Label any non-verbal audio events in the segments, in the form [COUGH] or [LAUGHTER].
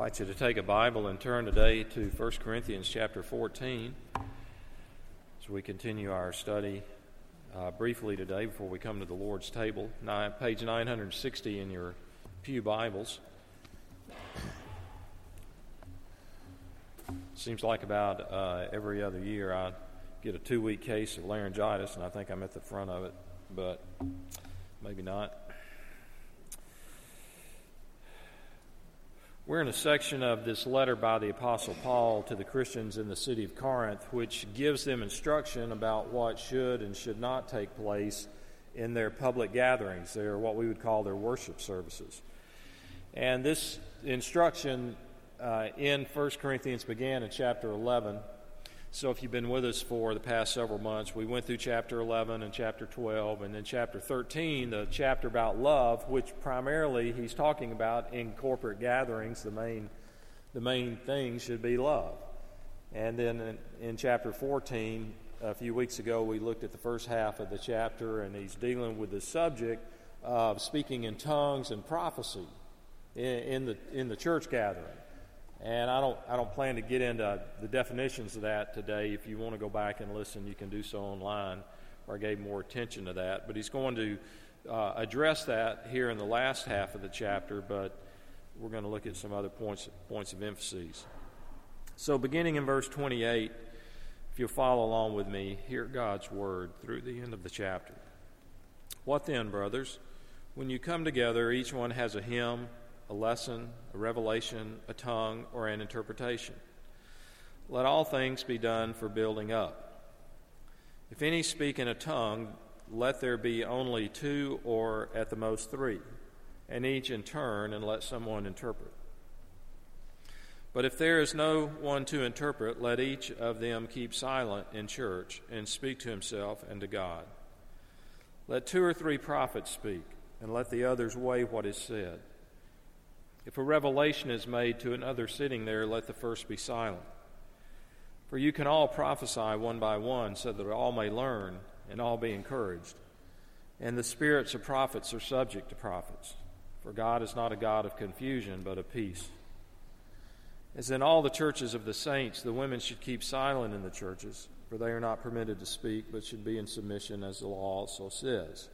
invite you to take a Bible and turn today to 1 Corinthians chapter 14 as we continue our study uh, briefly today before we come to the Lord's table. Nine, page 960 in your Pew Bibles. Seems like about uh, every other year I get a two week case of laryngitis, and I think I'm at the front of it, but maybe not. We're in a section of this letter by the Apostle Paul to the Christians in the city of Corinth, which gives them instruction about what should and should not take place in their public gatherings. They're what we would call their worship services. And this instruction uh, in 1 Corinthians began in chapter 11 so, if you've been with us for the past several months, we went through chapter 11 and chapter 12, and then chapter 13, the chapter about love, which primarily he's talking about in corporate gatherings. The main, the main thing should be love. And then in, in chapter 14, a few weeks ago, we looked at the first half of the chapter, and he's dealing with the subject of speaking in tongues and prophecy in, in the, in the church gathering. And I don't, I don't plan to get into the definitions of that today. If you want to go back and listen, you can do so online, where I gave more attention to that. But he's going to uh, address that here in the last half of the chapter, but we're going to look at some other points, points of emphasis. So, beginning in verse 28, if you'll follow along with me, hear God's word through the end of the chapter. What then, brothers? When you come together, each one has a hymn a lesson, a revelation, a tongue, or an interpretation. Let all things be done for building up. If any speak in a tongue, let there be only two or at the most three, and each in turn, and let someone interpret. But if there is no one to interpret, let each of them keep silent in church and speak to himself and to God. Let two or three prophets speak, and let the others weigh what is said. If a revelation is made to another sitting there, let the first be silent. For you can all prophesy one by one, so that all may learn and all be encouraged. And the spirits of prophets are subject to prophets. For God is not a God of confusion, but of peace. As in all the churches of the saints, the women should keep silent in the churches, for they are not permitted to speak, but should be in submission, as the law also says.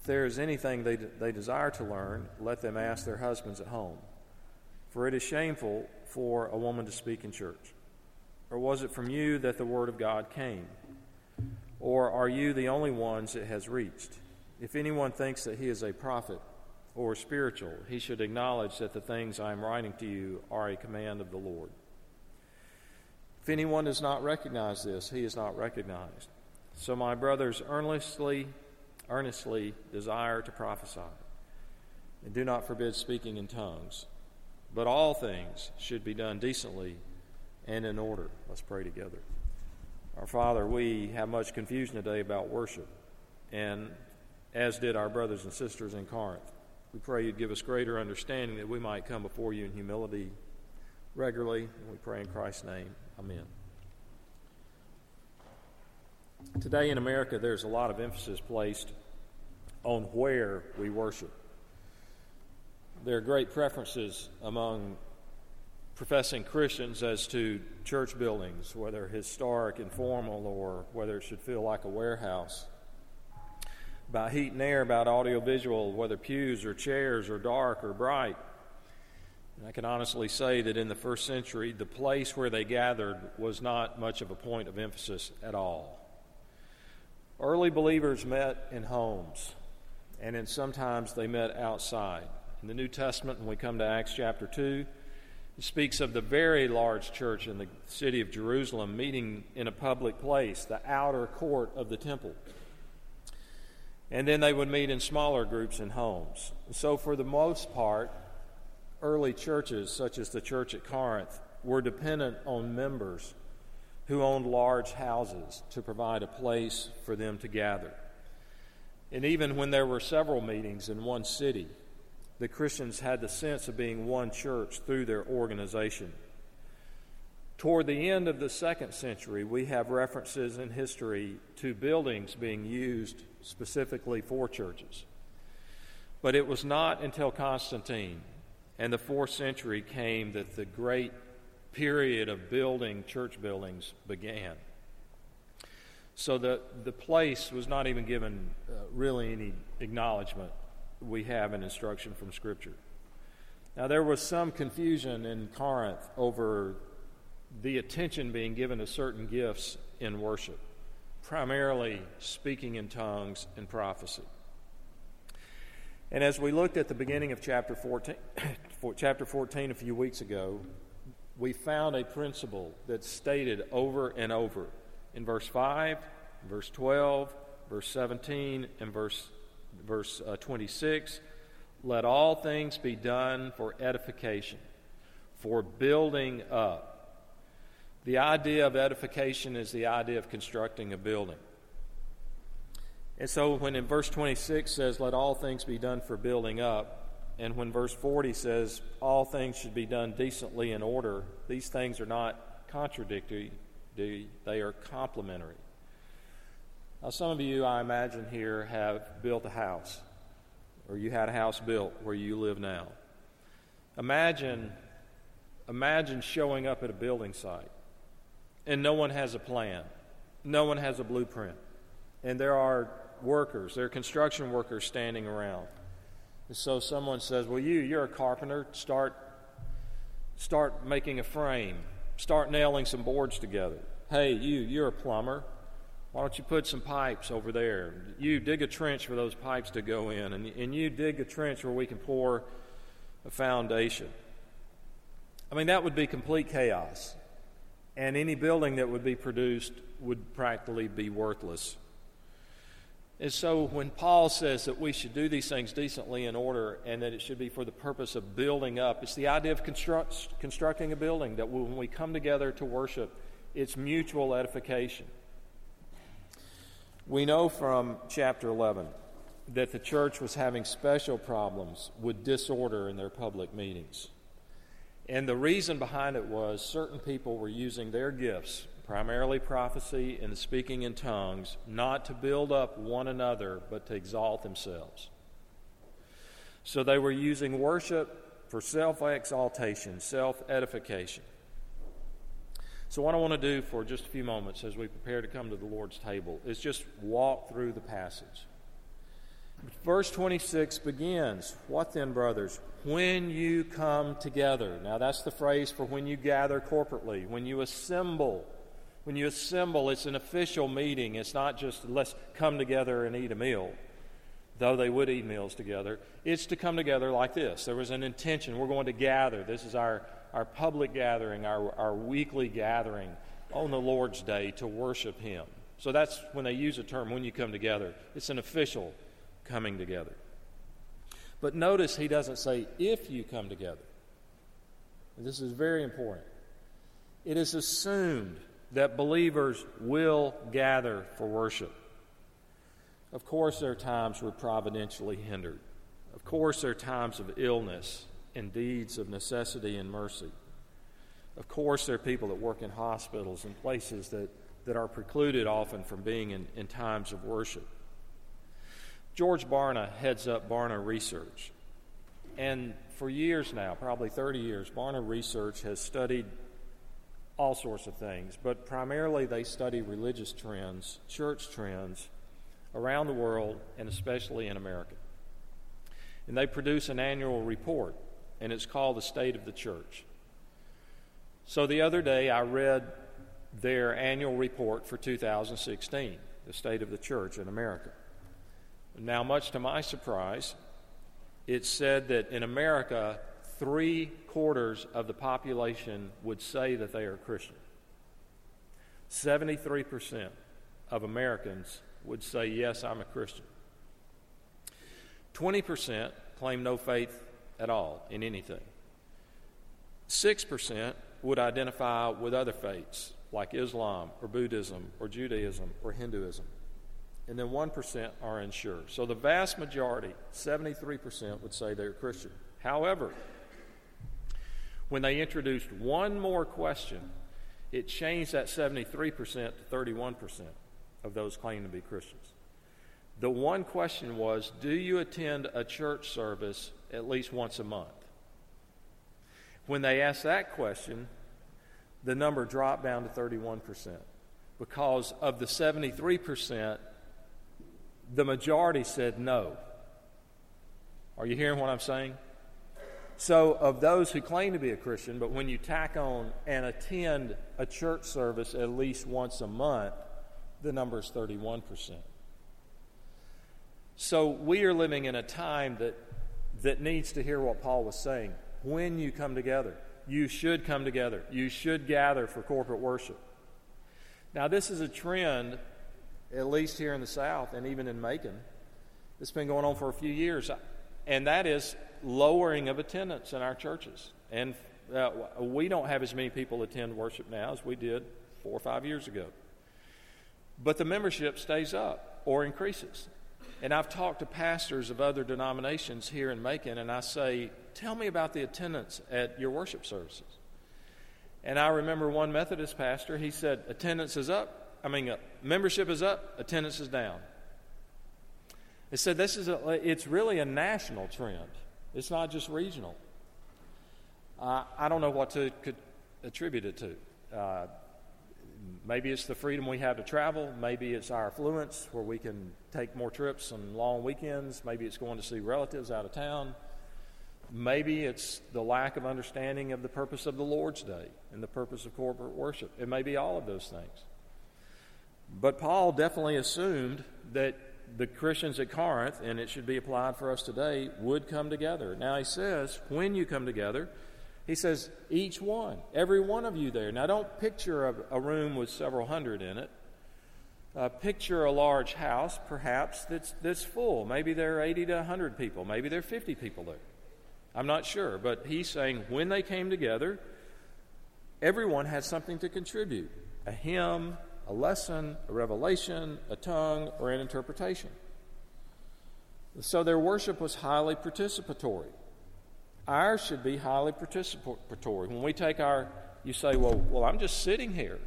If there is anything they, they desire to learn, let them ask their husbands at home. For it is shameful for a woman to speak in church. Or was it from you that the word of God came? Or are you the only ones it has reached? If anyone thinks that he is a prophet or spiritual, he should acknowledge that the things I am writing to you are a command of the Lord. If anyone does not recognize this, he is not recognized. So, my brothers, earnestly earnestly desire to prophesy. And do not forbid speaking in tongues. But all things should be done decently and in order. Let's pray together. Our Father, we have much confusion today about worship, and as did our brothers and sisters in Corinth. We pray you'd give us greater understanding that we might come before you in humility regularly, and we pray in Christ's name. Amen. Today in America, there's a lot of emphasis placed on where we worship. There are great preferences among professing Christians as to church buildings, whether historic and formal or whether it should feel like a warehouse. About heat and air, about audiovisual, whether pews or chairs are dark or bright. And I can honestly say that in the first century, the place where they gathered was not much of a point of emphasis at all. Early believers met in homes, and then sometimes they met outside. In the New Testament, when we come to Acts chapter 2, it speaks of the very large church in the city of Jerusalem meeting in a public place, the outer court of the temple. And then they would meet in smaller groups in homes. So, for the most part, early churches, such as the church at Corinth, were dependent on members who owned large houses to provide a place for them to gather. And even when there were several meetings in one city, the Christians had the sense of being one church through their organization. Toward the end of the second century, we have references in history to buildings being used specifically for churches. But it was not until Constantine and the fourth century came that the great period of building church buildings began. So the, the place was not even given uh, really any acknowledgement we have in instruction from Scripture. Now, there was some confusion in Corinth over the attention being given to certain gifts in worship, primarily speaking in tongues and prophecy. And as we looked at the beginning of chapter 14, [COUGHS] chapter 14 a few weeks ago, we found a principle that's stated over and over in verse 5, verse 12, verse 17, and verse, verse uh, 26. Let all things be done for edification, for building up. The idea of edification is the idea of constructing a building. And so when in verse 26 says, Let all things be done for building up, and when verse 40 says, All things should be done decently in order, these things are not contradictory, they are complementary. Now, some of you, I imagine, here have built a house, or you had a house built where you live now. Imagine, imagine showing up at a building site, and no one has a plan, no one has a blueprint, and there are workers, there are construction workers standing around. So someone says, Well, you, you're a carpenter, start, start making a frame, start nailing some boards together. Hey, you, you're a plumber. Why don't you put some pipes over there? You dig a trench for those pipes to go in, and, and you dig a trench where we can pour a foundation. I mean, that would be complete chaos. And any building that would be produced would practically be worthless. And so when Paul says that we should do these things decently in order and that it should be for the purpose of building up, it's the idea of construct, constructing a building that when we come together to worship, it's mutual edification. We know from chapter 11 that the church was having special problems with disorder in their public meetings. And the reason behind it was certain people were using their gifts primarily prophecy and speaking in tongues, not to build up one another, but to exalt themselves. So they were using worship for self exaltation, self edification. So, what I want to do for just a few moments as we prepare to come to the Lord's table is just walk through the passage. Verse 26 begins What then, brothers? When you come together. Now, that's the phrase for when you gather corporately, when you assemble when you assemble, it's an official meeting. It's not just let's come together and eat a meal, though they would eat meals together. It's to come together like this. There was an intention. We're going to gather. This is our, our public gathering, our, our weekly gathering on the Lord's Day to worship Him. So that's when they use a term when you come together. It's an official coming together. But notice he doesn't say if you come together. This is very important. It is assumed that believers will gather for worship. Of course, there are times we're providentially hindered. Of course, there are times of illness and deeds of necessity and mercy. Of course, there are people that work in hospitals and places that, that are precluded often from being in, in times of worship. George Barna heads up Barna Research. And for years now, probably 30 years, Barna Research has studied all sorts of things, but primarily they study religious trends, church trends around the world, and especially in America. And they produce an annual report, and it's called The State of the Church. So the other day I read their annual report for 2016, the state of the church in America. Now, much to my surprise, it said that in America, three quarters of the population would say that they are Christian. 73% of Americans would say, Yes, I'm a Christian. 20% claim no faith at all in anything. 6% would identify with other faiths like Islam or Buddhism or Judaism or Hinduism. And then 1% are unsure. So the vast majority, 73%, would say they're Christian. However, when they introduced one more question, it changed that 73% to 31% of those claiming to be Christians. The one question was Do you attend a church service at least once a month? when they asked that question, the number dropped down to 31% because of the 73%, the majority said no. Are you hearing what I'm saying? So, of those who claim to be a Christian, but when you tack on and attend a church service at least once a month, the number is 31%. So, we are living in a time that, that needs to hear what Paul was saying. When you come together, you should come together, you should gather for corporate worship. Now, this is a trend, at least here in the South and even in Macon, that's been going on for a few years, and that is lowering of attendance in our churches. And uh, we don't have as many people attend worship now as we did four or five years ago. But the membership stays up or increases. And I've talked to pastors of other denominations here in Macon, and I say, Tell me about the attendance at your worship services. And I remember one Methodist pastor, he said, Attendance is up. I mean, uh, membership is up, attendance is down. He said, This is a, it's really a national trend. It's not just regional. Uh, I don't know what to could attribute it to. Uh, maybe it's the freedom we have to travel. Maybe it's our affluence where we can take more trips on long weekends. Maybe it's going to see relatives out of town. Maybe it's the lack of understanding of the purpose of the Lord's Day and the purpose of corporate worship. It may be all of those things. But Paul definitely assumed that the Christians at Corinth, and it should be applied for us today, would come together. Now he says, when you come together, he says, each one, every one of you there. Now don't picture a, a room with several hundred in it. Uh, picture a large house, perhaps, that's, that's full. Maybe there are 80 to 100 people. Maybe there are 50 people there. I'm not sure. But he's saying when they came together, everyone had something to contribute a hymn, a lesson, a revelation, a tongue, or an interpretation. So their worship was highly participatory. Ours should be highly participatory. When we take our, you say, well, well, I'm just sitting here.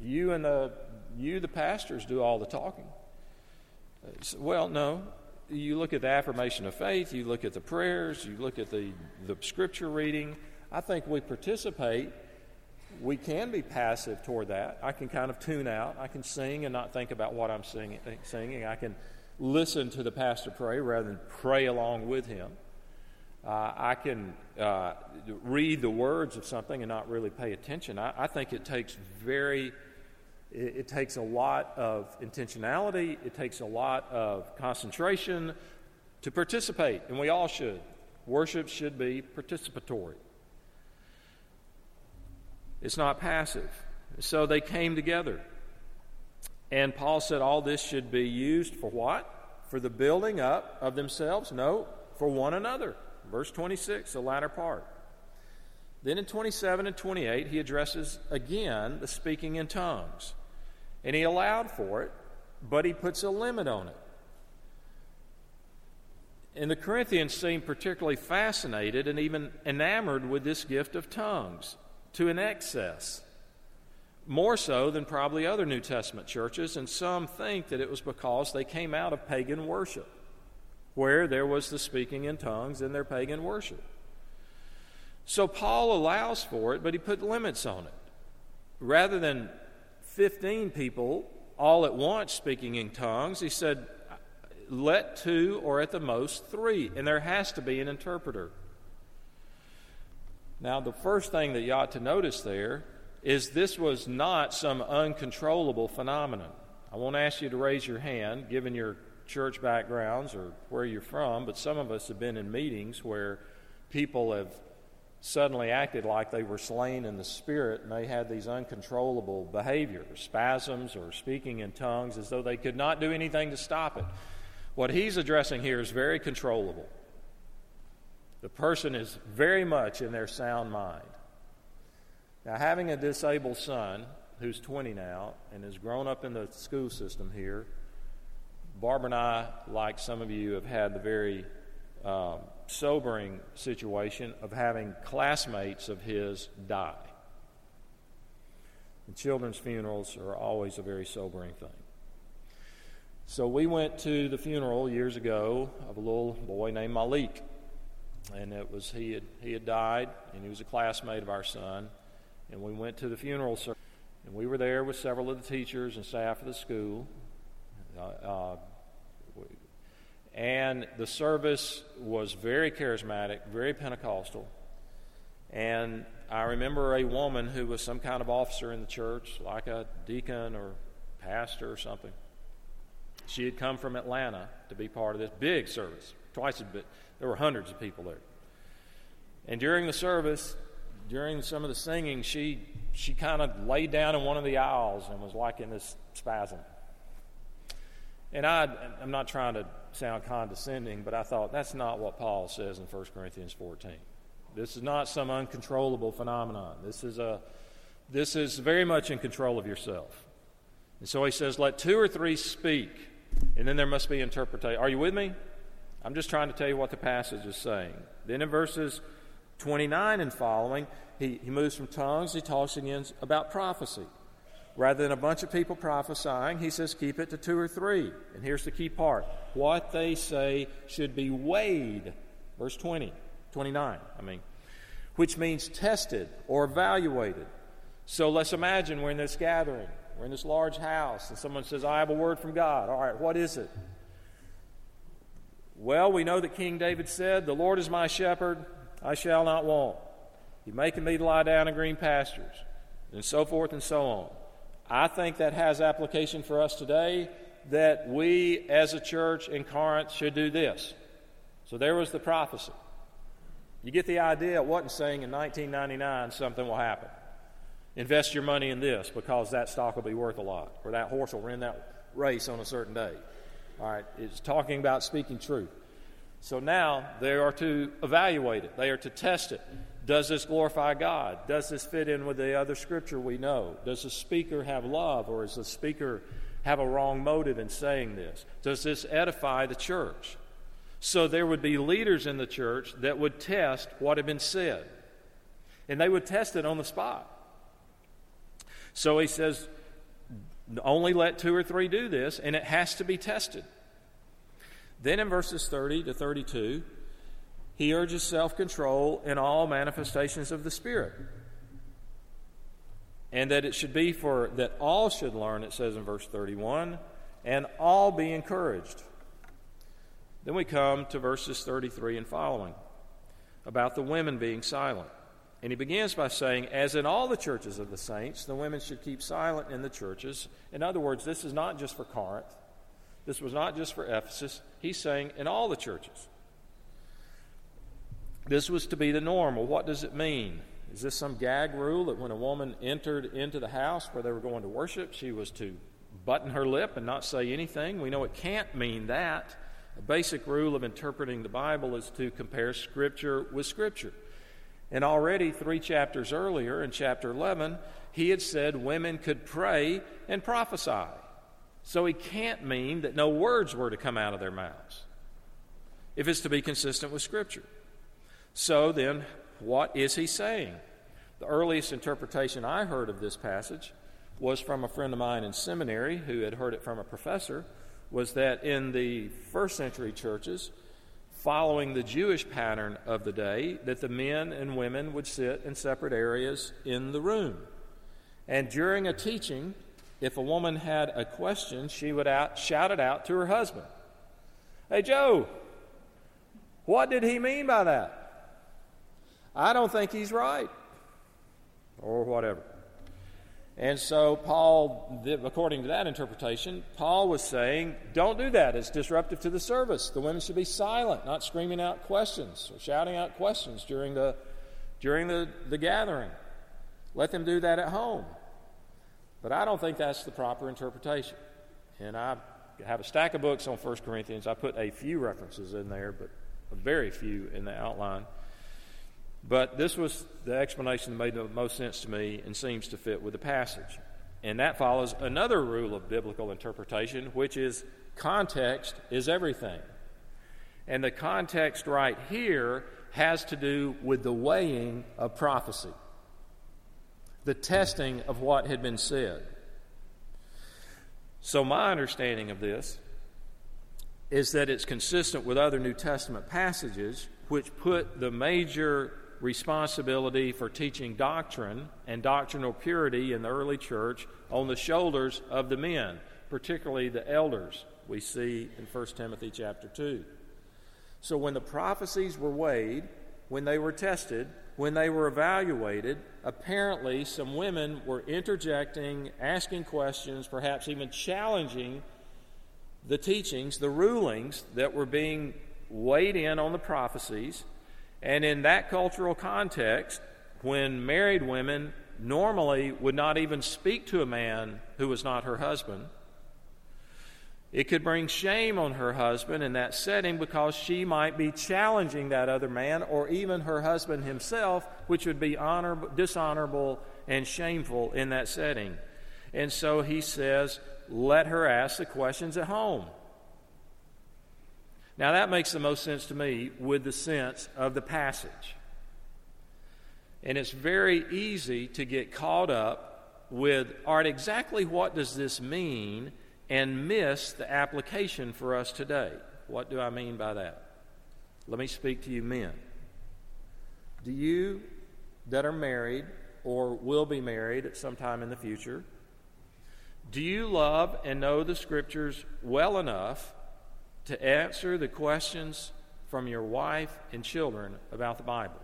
You and the, you, the pastors, do all the talking. Well, no. You look at the affirmation of faith, you look at the prayers, you look at the, the scripture reading. I think we participate we can be passive toward that. I can kind of tune out. I can sing and not think about what I'm singing. I can listen to the pastor pray rather than pray along with him. Uh, I can uh, read the words of something and not really pay attention. I, I think it takes very, it, it, takes a lot of intentionality. It takes a lot of concentration to participate, and we all should. Worship should be participatory. It's not passive. So they came together. And Paul said all this should be used for what? For the building up of themselves? No, for one another. Verse 26, the latter part. Then in 27 and 28, he addresses again the speaking in tongues. And he allowed for it, but he puts a limit on it. And the Corinthians seem particularly fascinated and even enamored with this gift of tongues to an excess, more so than probably other New Testament churches, and some think that it was because they came out of pagan worship, where there was the speaking in tongues in their pagan worship. So Paul allows for it, but he put limits on it. Rather than 15 people all at once speaking in tongues, he said, let two or at the most three, and there has to be an interpreter. Now, the first thing that you ought to notice there is this was not some uncontrollable phenomenon. I won't ask you to raise your hand, given your church backgrounds or where you're from, but some of us have been in meetings where people have suddenly acted like they were slain in the spirit and they had these uncontrollable behaviors, spasms or speaking in tongues as though they could not do anything to stop it. What he's addressing here is very controllable. The person is very much in their sound mind. Now, having a disabled son who's 20 now and has grown up in the school system here, Barbara and I, like some of you, have had the very um, sobering situation of having classmates of his die. And children's funerals are always a very sobering thing. So we went to the funeral years ago of a little boy named Malik. And it was he had he had died, and he was a classmate of our son, and we went to the funeral service, and we were there with several of the teachers and staff of the school. Uh, uh, and the service was very charismatic, very Pentecostal. And I remember a woman who was some kind of officer in the church, like a deacon or pastor or something. She had come from Atlanta to be part of this big service, twice big. There were hundreds of people there. And during the service, during some of the singing, she, she kind of laid down in one of the aisles and was like in this spasm. And I, I'm not trying to sound condescending, but I thought that's not what Paul says in 1 Corinthians 14. This is not some uncontrollable phenomenon. This is, a, this is very much in control of yourself. And so he says, Let two or three speak, and then there must be interpretation. Are you with me? I'm just trying to tell you what the passage is saying. Then in verses 29 and following, he, he moves from tongues, he talks again about prophecy. Rather than a bunch of people prophesying, he says, keep it to two or three. And here's the key part what they say should be weighed. Verse 20, 29, I mean, which means tested or evaluated. So let's imagine we're in this gathering, we're in this large house, and someone says, I have a word from God. All right, what is it? Well, we know that King David said, The Lord is my shepherd, I shall not want. He maketh me to lie down in green pastures, and so forth and so on. I think that has application for us today that we as a church in Corinth should do this. So there was the prophecy. You get the idea, it wasn't saying in 1999 something will happen. Invest your money in this because that stock will be worth a lot, or that horse will win that race on a certain day. All right, it's talking about speaking truth. So now they are to evaluate it, they are to test it. Does this glorify God? Does this fit in with the other scripture we know? Does the speaker have love, or does the speaker have a wrong motive in saying this? Does this edify the church? So there would be leaders in the church that would test what had been said, and they would test it on the spot. So he says, only let two or three do this, and it has to be tested. Then in verses 30 to 32, he urges self control in all manifestations of the Spirit. And that it should be for that all should learn, it says in verse 31, and all be encouraged. Then we come to verses 33 and following about the women being silent. And he begins by saying, As in all the churches of the saints, the women should keep silent in the churches. In other words, this is not just for Corinth, this was not just for Ephesus. He's saying, in all the churches. This was to be the norm. Well, what does it mean? Is this some gag rule that when a woman entered into the house where they were going to worship, she was to button her lip and not say anything? We know it can't mean that. A basic rule of interpreting the Bible is to compare Scripture with Scripture. And already, three chapters earlier, in chapter 11, he had said women could pray and prophesy. So he can't mean that no words were to come out of their mouths if it's to be consistent with Scripture. So then, what is he saying? The earliest interpretation I heard of this passage was from a friend of mine in seminary who had heard it from a professor was that in the first century churches following the Jewish pattern of the day that the men and women would sit in separate areas in the room. And during a teaching, if a woman had a question, she would out, shout it out to her husband. Hey, Joe, what did he mean by that? I don't think he's right, or whatever. And so, Paul, according to that interpretation, Paul was saying, don't do that. It's disruptive to the service. The women should be silent, not screaming out questions or shouting out questions during the, during the, the gathering. Let them do that at home. But I don't think that's the proper interpretation. And I have a stack of books on 1 Corinthians. I put a few references in there, but very few in the outline. But this was the explanation that made the most sense to me and seems to fit with the passage. And that follows another rule of biblical interpretation, which is context is everything. And the context right here has to do with the weighing of prophecy, the testing of what had been said. So, my understanding of this is that it's consistent with other New Testament passages which put the major responsibility for teaching doctrine and doctrinal purity in the early church on the shoulders of the men, particularly the elders, we see in 1 Timothy chapter 2. So when the prophecies were weighed, when they were tested, when they were evaluated, apparently some women were interjecting, asking questions, perhaps even challenging the teachings, the rulings that were being weighed in on the prophecies. And in that cultural context, when married women normally would not even speak to a man who was not her husband, it could bring shame on her husband in that setting because she might be challenging that other man or even her husband himself, which would be honorable, dishonorable and shameful in that setting. And so he says, let her ask the questions at home. Now, that makes the most sense to me with the sense of the passage. And it's very easy to get caught up with, art, exactly what does this mean? and miss the application for us today. What do I mean by that? Let me speak to you, men. Do you that are married or will be married at some time in the future, do you love and know the scriptures well enough to answer the questions from your wife and children about the Bible?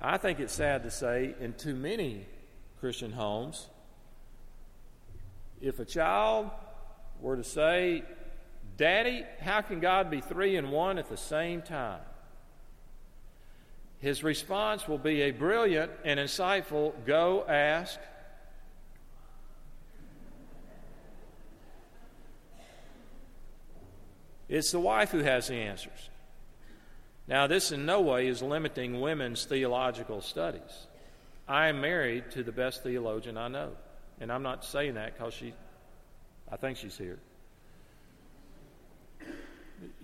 I think it's sad to say in too many Christian homes, if a child were to say, Daddy, how can God be three and one at the same time? His response will be a brilliant and insightful go ask. It's the wife who has the answers. Now, this in no way is limiting women's theological studies. I am married to the best theologian I know. And I'm not saying that because she, I think she's here.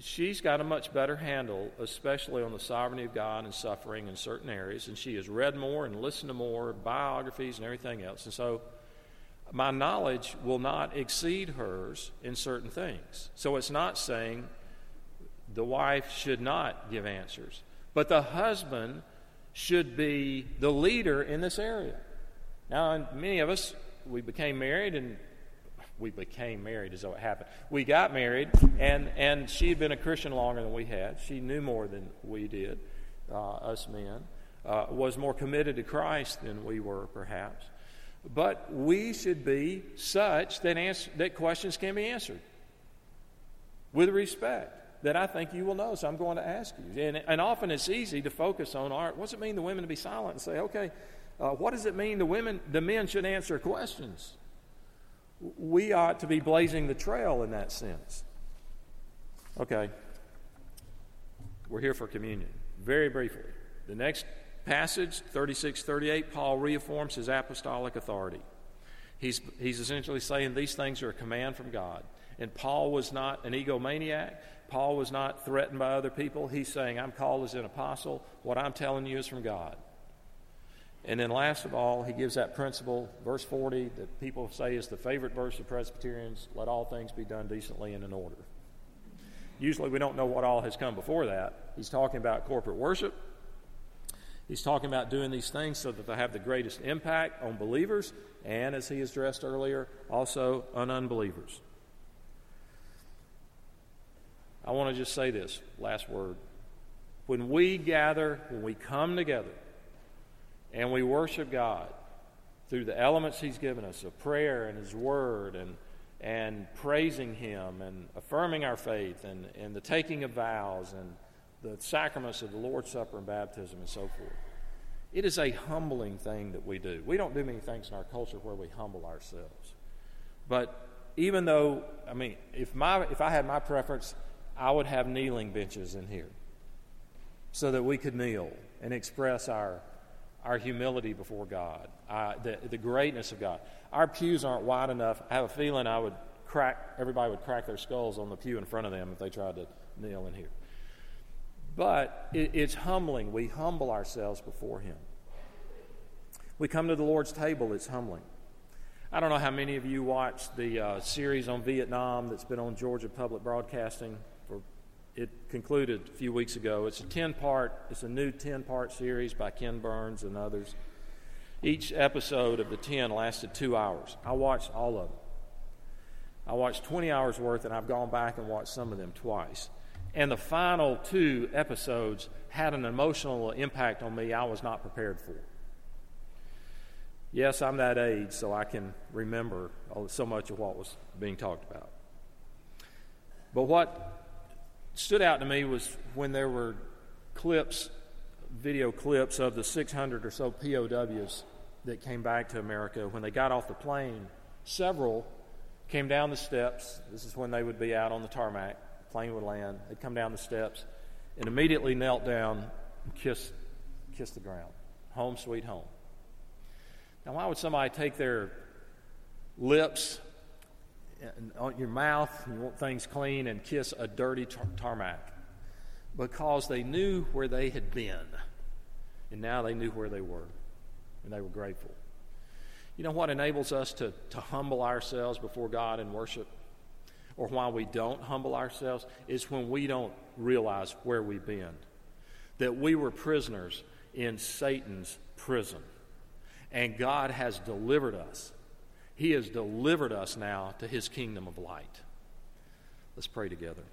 She's got a much better handle, especially on the sovereignty of God and suffering in certain areas. And she has read more and listened to more biographies and everything else. And so my knowledge will not exceed hers in certain things. So it's not saying the wife should not give answers, but the husband should be the leader in this area. Now, many of us we became married and we became married is what happened. We got married, and, and she had been a Christian longer than we had. She knew more than we did, uh, us men, uh, was more committed to Christ than we were, perhaps. But we should be such that, answer, that questions can be answered with respect that I think you will know. So I'm going to ask you. And, and often it's easy to focus on art. What's it mean the women to be silent and say, okay, uh, what does it mean the women, the men should answer questions? We ought to be blazing the trail in that sense. Okay. We're here for communion. Very briefly. The next passage, 36 38, Paul reaffirms his apostolic authority. He's, he's essentially saying these things are a command from God. And Paul was not an egomaniac. Paul was not threatened by other people. He's saying, I'm called as an apostle. What I'm telling you is from God. And then, last of all, he gives that principle, verse 40, that people say is the favorite verse of Presbyterians let all things be done decently and in order. Usually, we don't know what all has come before that. He's talking about corporate worship. He's talking about doing these things so that they have the greatest impact on believers and, as he has addressed earlier, also on unbelievers. I want to just say this last word. When we gather, when we come together, and we worship God through the elements He's given us of prayer and His Word and, and praising Him and affirming our faith and, and the taking of vows and the sacraments of the Lord's Supper and baptism and so forth. It is a humbling thing that we do. We don't do many things in our culture where we humble ourselves. But even though, I mean, if, my, if I had my preference, I would have kneeling benches in here so that we could kneel and express our our humility before God, uh, the, the greatness of God. Our pews aren't wide enough. I have a feeling I would crack, everybody would crack their skulls on the pew in front of them if they tried to kneel in here. But it, it's humbling. We humble ourselves before Him. We come to the Lord's table, it's humbling. I don't know how many of you watched the uh, series on Vietnam that's been on Georgia Public Broadcasting for it concluded a few weeks ago. It's a 10 part, it's a new 10 part series by Ken Burns and others. Each episode of the 10 lasted two hours. I watched all of them. I watched 20 hours worth, and I've gone back and watched some of them twice. And the final two episodes had an emotional impact on me I was not prepared for. Yes, I'm that age, so I can remember so much of what was being talked about. But what stood out to me was when there were clips, video clips of the 600 or so POWs that came back to America. When they got off the plane, several came down the steps. This is when they would be out on the tarmac, plane would land. They'd come down the steps and immediately knelt down and kissed, kissed the ground. Home, sweet home. Now, why would somebody take their lips on uh, your mouth, you want things clean, and kiss a dirty tar- tarmac? Because they knew where they had been, and now they knew where they were, and they were grateful. You know what enables us to, to humble ourselves before God and worship? Or why we don't humble ourselves is when we don't realize where we've been. That we were prisoners in Satan's prison. And God has delivered us. He has delivered us now to his kingdom of light. Let's pray together.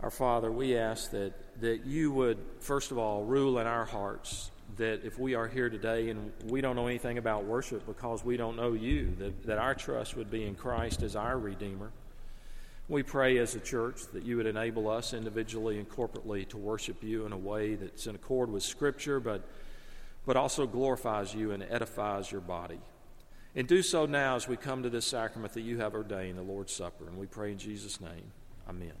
Our Father, we ask that, that you would, first of all, rule in our hearts. That if we are here today and we don't know anything about worship because we don't know you, that, that our trust would be in Christ as our Redeemer. We pray as a church that you would enable us individually and corporately to worship you in a way that's in accord with Scripture, but, but also glorifies you and edifies your body. And do so now as we come to this sacrament that you have ordained, the Lord's Supper. And we pray in Jesus' name. Amen.